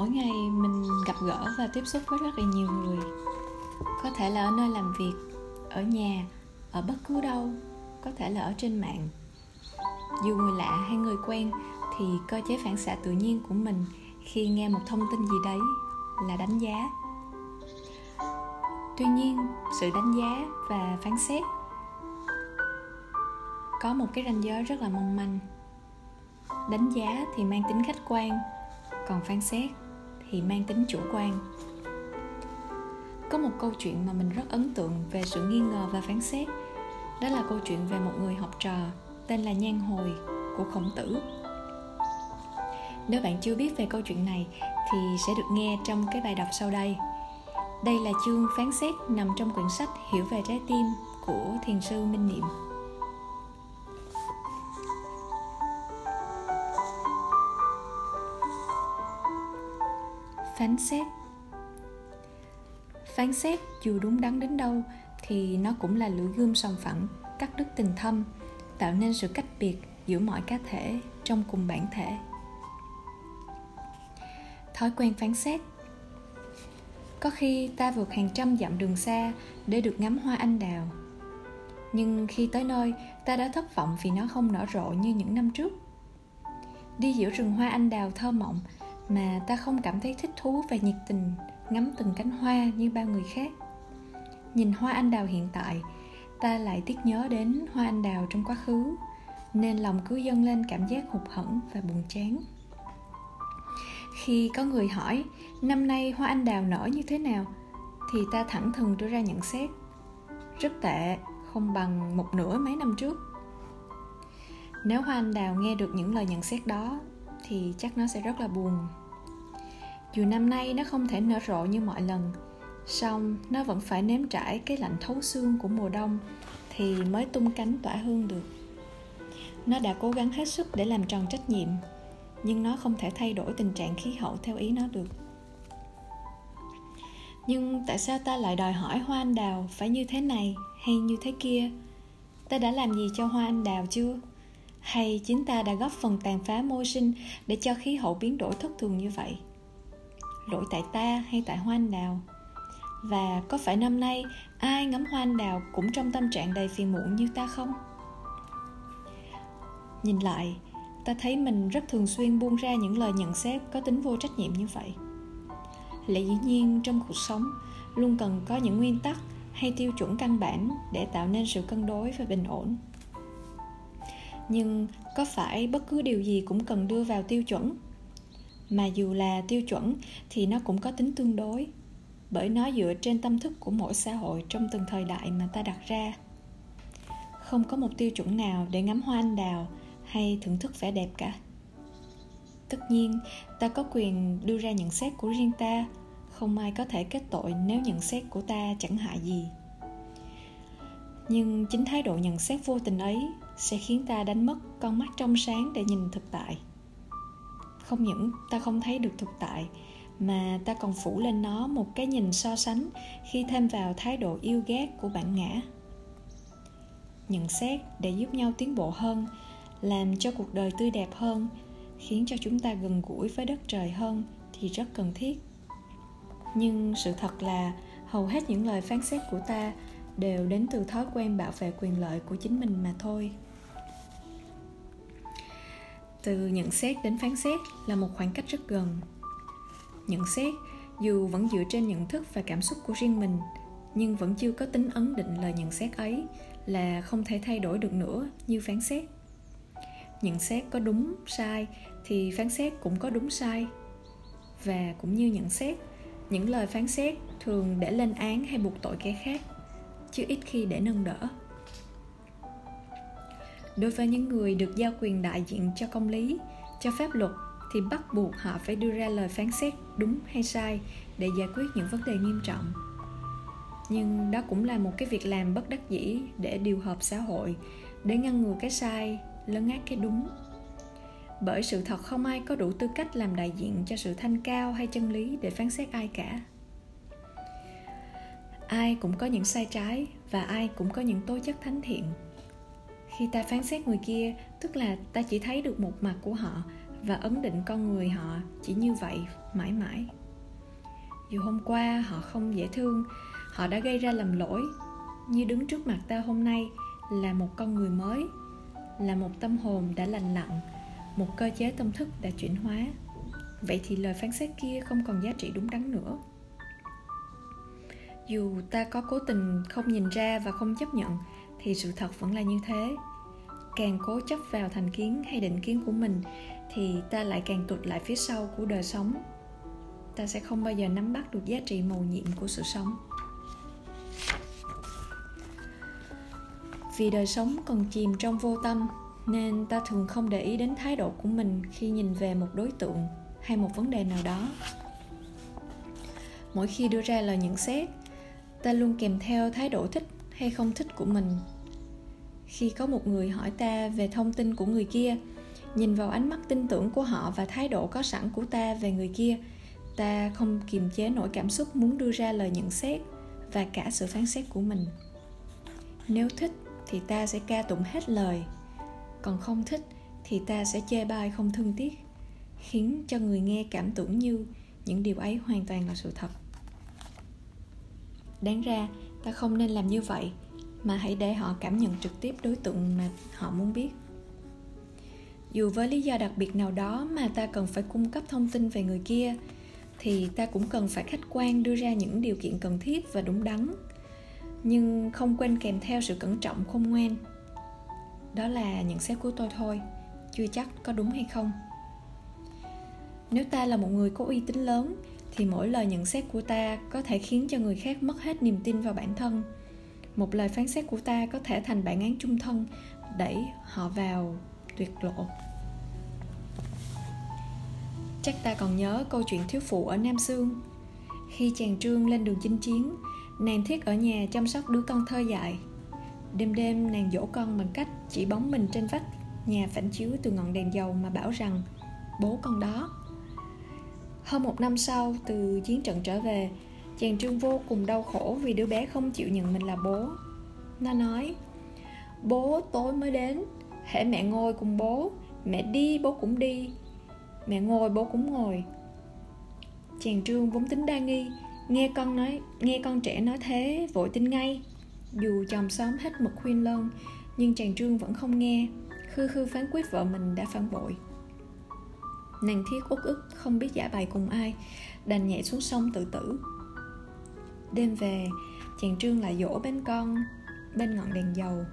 mỗi ngày mình gặp gỡ và tiếp xúc với rất là nhiều người. Có thể là ở nơi làm việc, ở nhà, ở bất cứ đâu, có thể là ở trên mạng. Dù người lạ hay người quen thì cơ chế phản xạ tự nhiên của mình khi nghe một thông tin gì đấy là đánh giá. Tuy nhiên, sự đánh giá và phán xét có một cái ranh giới rất là mong manh. Đánh giá thì mang tính khách quan, còn phán xét thì mang tính chủ quan. Có một câu chuyện mà mình rất ấn tượng về sự nghi ngờ và phán xét. Đó là câu chuyện về một người học trò tên là nhan hồi của khổng tử. Nếu bạn chưa biết về câu chuyện này thì sẽ được nghe trong cái bài đọc sau đây. Đây là chương phán xét nằm trong quyển sách hiểu về trái tim của thiền sư minh niệm. Phán xét. Phán xét dù đúng đắn đến đâu thì nó cũng là lưỡi gươm sòng phẳng, cắt đứt tình thâm, tạo nên sự cách biệt giữa mọi cá thể trong cùng bản thể. Thói quen phán xét. Có khi ta vượt hàng trăm dặm đường xa để được ngắm hoa anh đào. Nhưng khi tới nơi, ta đã thất vọng vì nó không nở rộ như những năm trước. Đi giữa rừng hoa anh đào thơ mộng mà ta không cảm thấy thích thú và nhiệt tình ngắm từng cánh hoa như bao người khác. Nhìn hoa anh đào hiện tại, ta lại tiếc nhớ đến hoa anh đào trong quá khứ, nên lòng cứ dâng lên cảm giác hụt hẫng và buồn chán. Khi có người hỏi, năm nay hoa anh đào nở như thế nào? thì ta thẳng thừng đưa ra nhận xét, rất tệ, không bằng một nửa mấy năm trước. Nếu hoa anh đào nghe được những lời nhận xét đó, thì chắc nó sẽ rất là buồn dù năm nay nó không thể nở rộ như mọi lần, song nó vẫn phải nếm trải cái lạnh thấu xương của mùa đông thì mới tung cánh tỏa hương được. Nó đã cố gắng hết sức để làm tròn trách nhiệm, nhưng nó không thể thay đổi tình trạng khí hậu theo ý nó được. Nhưng tại sao ta lại đòi hỏi hoa anh đào phải như thế này hay như thế kia? Ta đã làm gì cho hoa anh đào chưa? Hay chính ta đã góp phần tàn phá môi sinh để cho khí hậu biến đổi thất thường như vậy? Lỗi tại ta hay tại hoa anh đào? Và có phải năm nay ai ngắm hoa anh đào cũng trong tâm trạng đầy phiền muộn như ta không? Nhìn lại, ta thấy mình rất thường xuyên buông ra những lời nhận xét có tính vô trách nhiệm như vậy. Lẽ dĩ nhiên trong cuộc sống, luôn cần có những nguyên tắc hay tiêu chuẩn căn bản để tạo nên sự cân đối và bình ổn. Nhưng có phải bất cứ điều gì cũng cần đưa vào tiêu chuẩn? Mà dù là tiêu chuẩn thì nó cũng có tính tương đối, bởi nó dựa trên tâm thức của mỗi xã hội trong từng thời đại mà ta đặt ra. Không có một tiêu chuẩn nào để ngắm hoa anh đào hay thưởng thức vẻ đẹp cả. Tất nhiên, ta có quyền đưa ra nhận xét của riêng ta, không ai có thể kết tội nếu nhận xét của ta chẳng hại gì. Nhưng chính thái độ nhận xét vô tình ấy sẽ khiến ta đánh mất con mắt trong sáng để nhìn thực tại không những ta không thấy được thực tại, mà ta còn phủ lên nó một cái nhìn so sánh khi thêm vào thái độ yêu ghét của bản ngã. Nhận xét để giúp nhau tiến bộ hơn, làm cho cuộc đời tươi đẹp hơn, khiến cho chúng ta gần gũi với đất trời hơn thì rất cần thiết. Nhưng sự thật là hầu hết những lời phán xét của ta đều đến từ thói quen bảo vệ quyền lợi của chính mình mà thôi từ nhận xét đến phán xét là một khoảng cách rất gần. Nhận xét, dù vẫn dựa trên nhận thức và cảm xúc của riêng mình, nhưng vẫn chưa có tính ấn định lời nhận xét ấy là không thể thay đổi được nữa như phán xét. Nhận xét có đúng, sai thì phán xét cũng có đúng, sai. Và cũng như nhận xét, những lời phán xét thường để lên án hay buộc tội kẻ khác, chứ ít khi để nâng đỡ đối với những người được giao quyền đại diện cho công lý, cho pháp luật, thì bắt buộc họ phải đưa ra lời phán xét đúng hay sai để giải quyết những vấn đề nghiêm trọng. Nhưng đó cũng là một cái việc làm bất đắc dĩ để điều hợp xã hội, để ngăn ngừa cái sai, lấn át cái đúng. Bởi sự thật không ai có đủ tư cách làm đại diện cho sự thanh cao hay chân lý để phán xét ai cả. Ai cũng có những sai trái và ai cũng có những tố chất thánh thiện khi ta phán xét người kia, tức là ta chỉ thấy được một mặt của họ và ấn định con người họ chỉ như vậy mãi mãi. Dù hôm qua họ không dễ thương, họ đã gây ra lầm lỗi. Như đứng trước mặt ta hôm nay là một con người mới, là một tâm hồn đã lành lặn, một cơ chế tâm thức đã chuyển hóa. Vậy thì lời phán xét kia không còn giá trị đúng đắn nữa. Dù ta có cố tình không nhìn ra và không chấp nhận, thì sự thật vẫn là như thế càng cố chấp vào thành kiến hay định kiến của mình, thì ta lại càng tụt lại phía sau của đời sống. Ta sẽ không bao giờ nắm bắt được giá trị màu nhiệm của sự sống. Vì đời sống còn chìm trong vô tâm, nên ta thường không để ý đến thái độ của mình khi nhìn về một đối tượng hay một vấn đề nào đó. Mỗi khi đưa ra lời nhận xét, ta luôn kèm theo thái độ thích hay không thích của mình khi có một người hỏi ta về thông tin của người kia. Nhìn vào ánh mắt tin tưởng của họ và thái độ có sẵn của ta về người kia, ta không kiềm chế nổi cảm xúc muốn đưa ra lời nhận xét và cả sự phán xét của mình. Nếu thích thì ta sẽ ca tụng hết lời, còn không thích thì ta sẽ chê bai không thương tiếc, khiến cho người nghe cảm tưởng như những điều ấy hoàn toàn là sự thật. Đáng ra ta không nên làm như vậy mà hãy để họ cảm nhận trực tiếp đối tượng mà họ muốn biết. Dù với lý do đặc biệt nào đó mà ta cần phải cung cấp thông tin về người kia, thì ta cũng cần phải khách quan đưa ra những điều kiện cần thiết và đúng đắn. Nhưng không quên kèm theo sự cẩn trọng khôn ngoan. Đó là nhận xét của tôi thôi, chưa chắc có đúng hay không. Nếu ta là một người có uy tín lớn, thì mỗi lời nhận xét của ta có thể khiến cho người khác mất hết niềm tin vào bản thân một lời phán xét của ta có thể thành bản án chung thân, đẩy họ vào tuyệt lộ. Chắc ta còn nhớ câu chuyện thiếu phụ ở nam sương. Khi chàng trương lên đường chinh chiến, nàng thiết ở nhà chăm sóc đứa con thơ dại. Đêm đêm nàng dỗ con bằng cách chỉ bóng mình trên vách, nhà phản chiếu từ ngọn đèn dầu mà bảo rằng, bố con đó. Hơn một năm sau, từ chiến trận trở về chàng trương vô cùng đau khổ vì đứa bé không chịu nhận mình là bố. Nó nói, bố, tối mới đến. Hễ mẹ ngồi cùng bố. Mẹ đi, bố cũng đi. Mẹ ngồi, bố cũng ngồi. Chàng trương vốn tính đa nghi. Nghe con nói, nghe con trẻ nói thế, vội tin ngay. Dù chồng xóm hết mực khuyên lơn, nhưng chàng trương vẫn không nghe. Khư khư phán quyết vợ mình đã phản bội. Nàng thiết uất ức không biết giả bài cùng ai, đành nhảy xuống sông tự tử đêm về, chàng trương lại dỗ bên con, bên ngọn đèn dầu.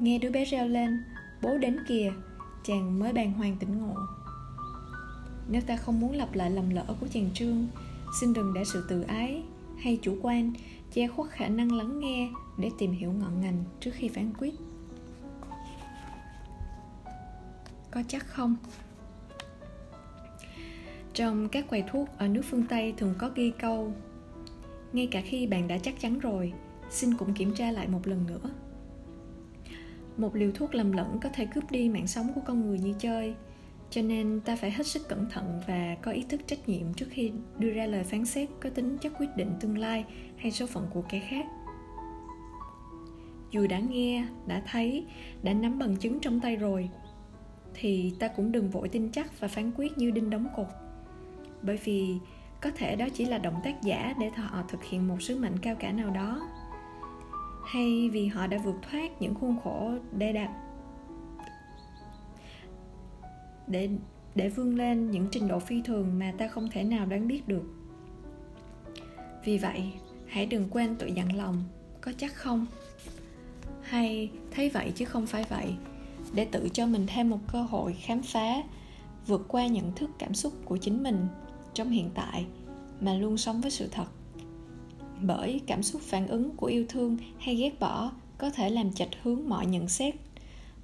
Nghe đứa bé reo lên, bố đến kìa, chàng mới bàng hoàng tỉnh ngộ. Nếu ta không muốn lặp lại lầm lỡ của chàng trương, xin đừng để sự tự ái hay chủ quan che khuất khả năng lắng nghe để tìm hiểu ngọn ngành trước khi phán quyết. Có chắc không? Trong các quầy thuốc ở nước phương tây thường có ghi câu ngay cả khi bạn đã chắc chắn rồi, xin cũng kiểm tra lại một lần nữa. Một liều thuốc lầm lẫn có thể cướp đi mạng sống của con người như chơi, cho nên ta phải hết sức cẩn thận và có ý thức trách nhiệm trước khi đưa ra lời phán xét có tính chất quyết định tương lai hay số phận của kẻ khác. Dù đã nghe, đã thấy, đã nắm bằng chứng trong tay rồi, thì ta cũng đừng vội tin chắc và phán quyết như đinh đóng cột. Bởi vì có thể đó chỉ là động tác giả để họ thực hiện một sứ mệnh cao cả nào đó. Hay vì họ đã vượt thoát những khuôn khổ để đạt để để vươn lên những trình độ phi thường mà ta không thể nào đoán biết được. Vì vậy, hãy đừng quên tự dặn lòng, có chắc không? Hay, thấy vậy chứ không phải vậy, để tự cho mình thêm một cơ hội khám phá vượt qua nhận thức cảm xúc của chính mình trong hiện tại mà luôn sống với sự thật. Bởi cảm xúc phản ứng của yêu thương hay ghét bỏ có thể làm chệch hướng mọi nhận xét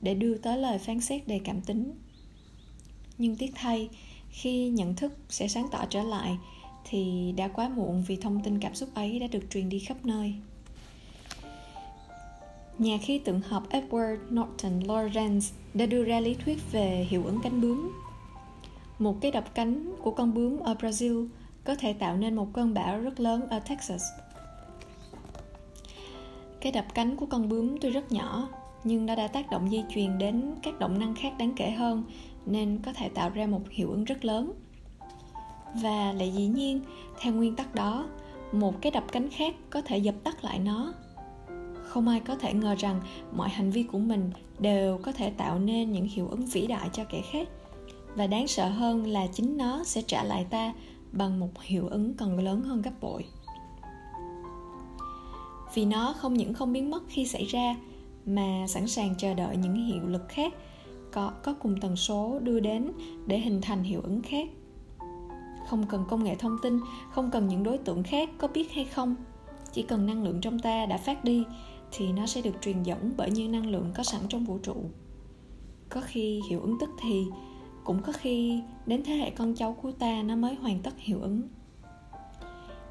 để đưa tới lời phán xét đầy cảm tính. Nhưng tiếc thay, khi nhận thức sẽ sáng tỏ trở lại thì đã quá muộn vì thông tin cảm xúc ấy đã được truyền đi khắp nơi. Nhà khí tượng học Edward Norton Lawrence đã đưa ra lý thuyết về hiệu ứng cánh bướm một cái đập cánh của con bướm ở Brazil có thể tạo nên một cơn bão rất lớn ở Texas. Cái đập cánh của con bướm tuy rất nhỏ, nhưng nó đã tác động di truyền đến các động năng khác đáng kể hơn nên có thể tạo ra một hiệu ứng rất lớn. Và lại dĩ nhiên theo nguyên tắc đó một cái đập cánh khác có thể dập tắt lại nó. Không ai có thể ngờ rằng mọi hành vi của mình đều có thể tạo nên những hiệu ứng vĩ đại cho kẻ khác và đáng sợ hơn là chính nó sẽ trả lại ta bằng một hiệu ứng còn lớn hơn gấp bội. Vì nó không những không biến mất khi xảy ra, mà sẵn sàng chờ đợi những hiệu lực khác có có cùng tần số đưa đến để hình thành hiệu ứng khác. Không cần công nghệ thông tin, không cần những đối tượng khác có biết hay không. Chỉ cần năng lượng trong ta đã phát đi, thì nó sẽ được truyền dẫn bởi những năng lượng có sẵn trong vũ trụ. Có khi hiệu ứng tức thì cũng có khi, đến thế hệ con cháu của ta nó mới hoàn tất hiệu ứng.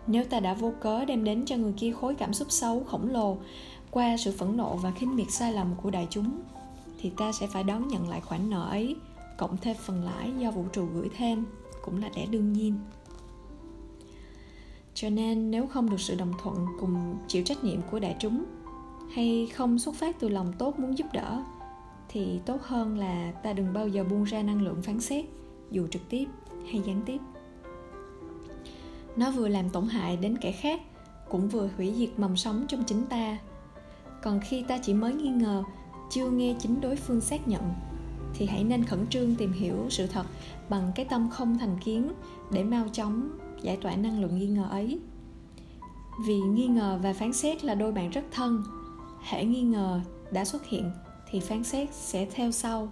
Nếu ta đã vô cớ đem đến cho người kia khối cảm xúc xấu, khổng lồ, qua sự phẫn nộ và khinh miệt sai lầm của đại chúng, thì ta sẽ phải đón nhận lại khoản nợ ấy, cộng thêm phần lãi do vũ trụ gửi thêm, cũng là lẽ đương nhiên. Cho nên, nếu không được sự đồng thuận cùng chịu trách nhiệm của đại chúng, hay không xuất phát từ lòng tốt muốn giúp đỡ thì tốt hơn là ta đừng bao giờ buông ra năng lượng phán xét, dù trực tiếp hay gián tiếp. Nó vừa làm tổn hại đến kẻ khác, cũng vừa hủy diệt mầm sống trong chính ta. Còn khi ta chỉ mới nghi ngờ, chưa nghe chính đối phương xác nhận, thì hãy nên khẩn trương tìm hiểu sự thật bằng cái tâm không thành kiến để mau chóng giải tỏa năng lượng nghi ngờ ấy. Vì nghi ngờ và phán xét là đôi bạn rất thân, hễ nghi ngờ đã xuất hiện thì phán xét sẽ theo sau.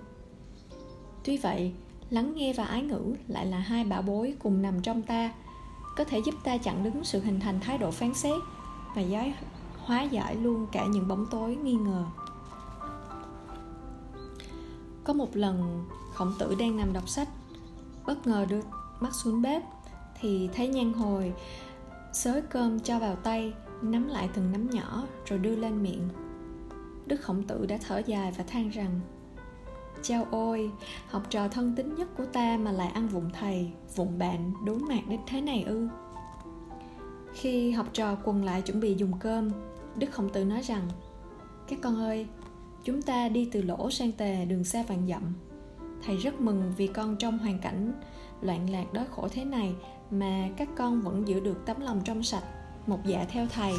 Tuy vậy, lắng nghe và ái ngữ lại là hai bảo bối cùng nằm trong ta, có thể giúp ta chặn đứng sự hình thành thái độ phán xét và giải hóa giải luôn cả những bóng tối nghi ngờ. Có một lần, khổng tử đang nằm đọc sách, bất ngờ đưa mắt xuống bếp thì thấy nhan hồi xới cơm cho vào tay, nắm lại từng nắm nhỏ rồi đưa lên miệng đức khổng tử đã thở dài và than rằng Chao ôi, học trò thân tín nhất của ta mà lại ăn vụng thầy, vụng bạn, đố mạc đến thế này ư. Khi học trò quần lại chuẩn bị dùng cơm, Đức Khổng Tử nói rằng Các con ơi, chúng ta đi từ lỗ sang tề đường xa vạn dặm. Thầy rất mừng vì con trong hoàn cảnh loạn lạc đói khổ thế này mà các con vẫn giữ được tấm lòng trong sạch, một dạ theo thầy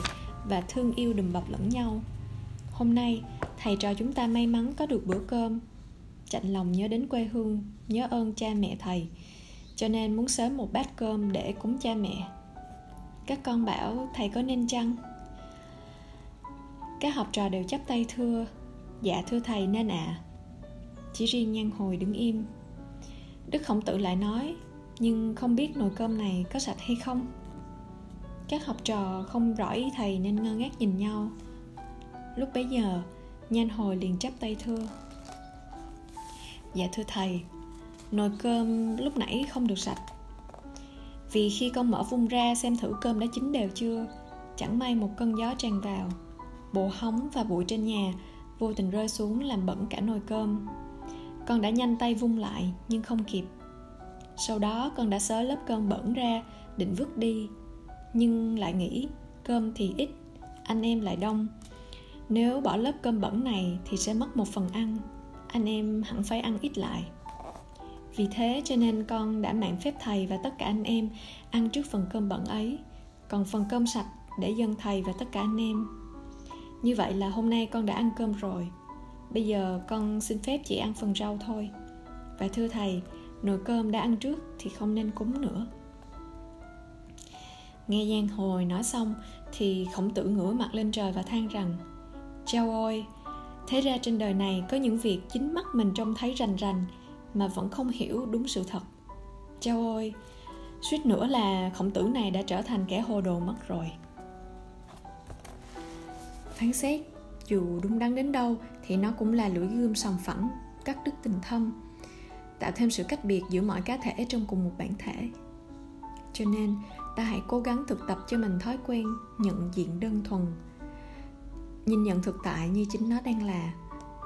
và thương yêu đùm bọc lẫn nhau. Hôm nay, thầy trò chúng ta may mắn có được bữa cơm. Chạnh lòng nhớ đến quê hương nhớ ơn cha mẹ thầy cho nên muốn sớm một bát cơm để cúng cha mẹ. Các con bảo thầy có nên chăng? Các học trò đều chắp tay thưa dạ thưa thầy nên ạ. À. chỉ riêng nhan hồi đứng im. Đức khổng tử lại nói nhưng không biết nồi cơm này có sạch hay không? Các học trò không rõ ý thầy nên ngơ ngác nhìn nhau lúc bấy giờ, nhan hồi liền chắp tay thưa. Dạ thưa thầy, Nồi cơm lúc nãy không được sạch. Vì khi con mở vung ra xem thử cơm đã chín đều chưa, Chẳng may một cơn gió tràn vào. Bộ hóng và bụi trên nhà Vô tình rơi xuống làm bẩn cả nồi cơm. Con đã nhanh tay vung lại, nhưng không kịp. Sau đó con đã xới lớp cơm bẩn ra, Định vứt đi. Nhưng lại nghĩ, Cơm thì ít, Anh em lại đông. Nếu bỏ lớp cơm bẩn này Thì sẽ mất một phần ăn. Anh em hẳn phải ăn ít lại. Vì thế cho nên con đã mạng phép thầy và tất cả anh em ăn trước phần cơm bẩn ấy. Còn phần cơm sạch để dân thầy và tất cả anh em. Như vậy là hôm nay con đã ăn cơm rồi. Bây giờ con xin phép chỉ ăn phần rau thôi. Và thưa thầy, nồi cơm đã ăn trước thì không nên cúng nữa. Nghe giang hồi nói xong thì khổng tử ngửa mặt lên trời và than rằng chao ôi. Thế ra trên đời này có những việc chính mắt mình trông thấy rành rành mà vẫn không hiểu đúng sự thật. Chao ôi, suýt nữa là khổng tử này đã trở thành kẻ hồ đồ mất rồi. Phán xét, dù đúng đắn đến đâu thì nó cũng là lưỡi gươm sòng phẳng, cắt đứt tình thâm tạo thêm sự cách biệt giữa mọi cá thể trong cùng một bản thể. Cho nên, ta hãy cố gắng thực tập cho mình thói quen nhận diện đơn thuần nhìn nhận thực tại như chính nó đang là,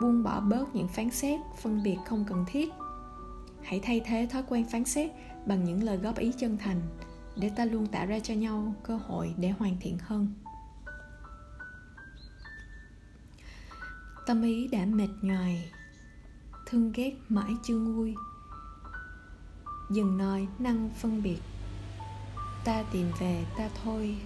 buông bỏ bớt những phán xét, phân biệt không cần thiết. Hãy thay thế thói quen phán xét bằng những lời góp ý chân thành để ta luôn tạo ra cho nhau cơ hội để hoàn thiện hơn. Tâm ý đã mệt nhoài, thương ghét mãi chưa nguôi. Dừng nói năng phân biệt. Ta tìm về, ta thôi.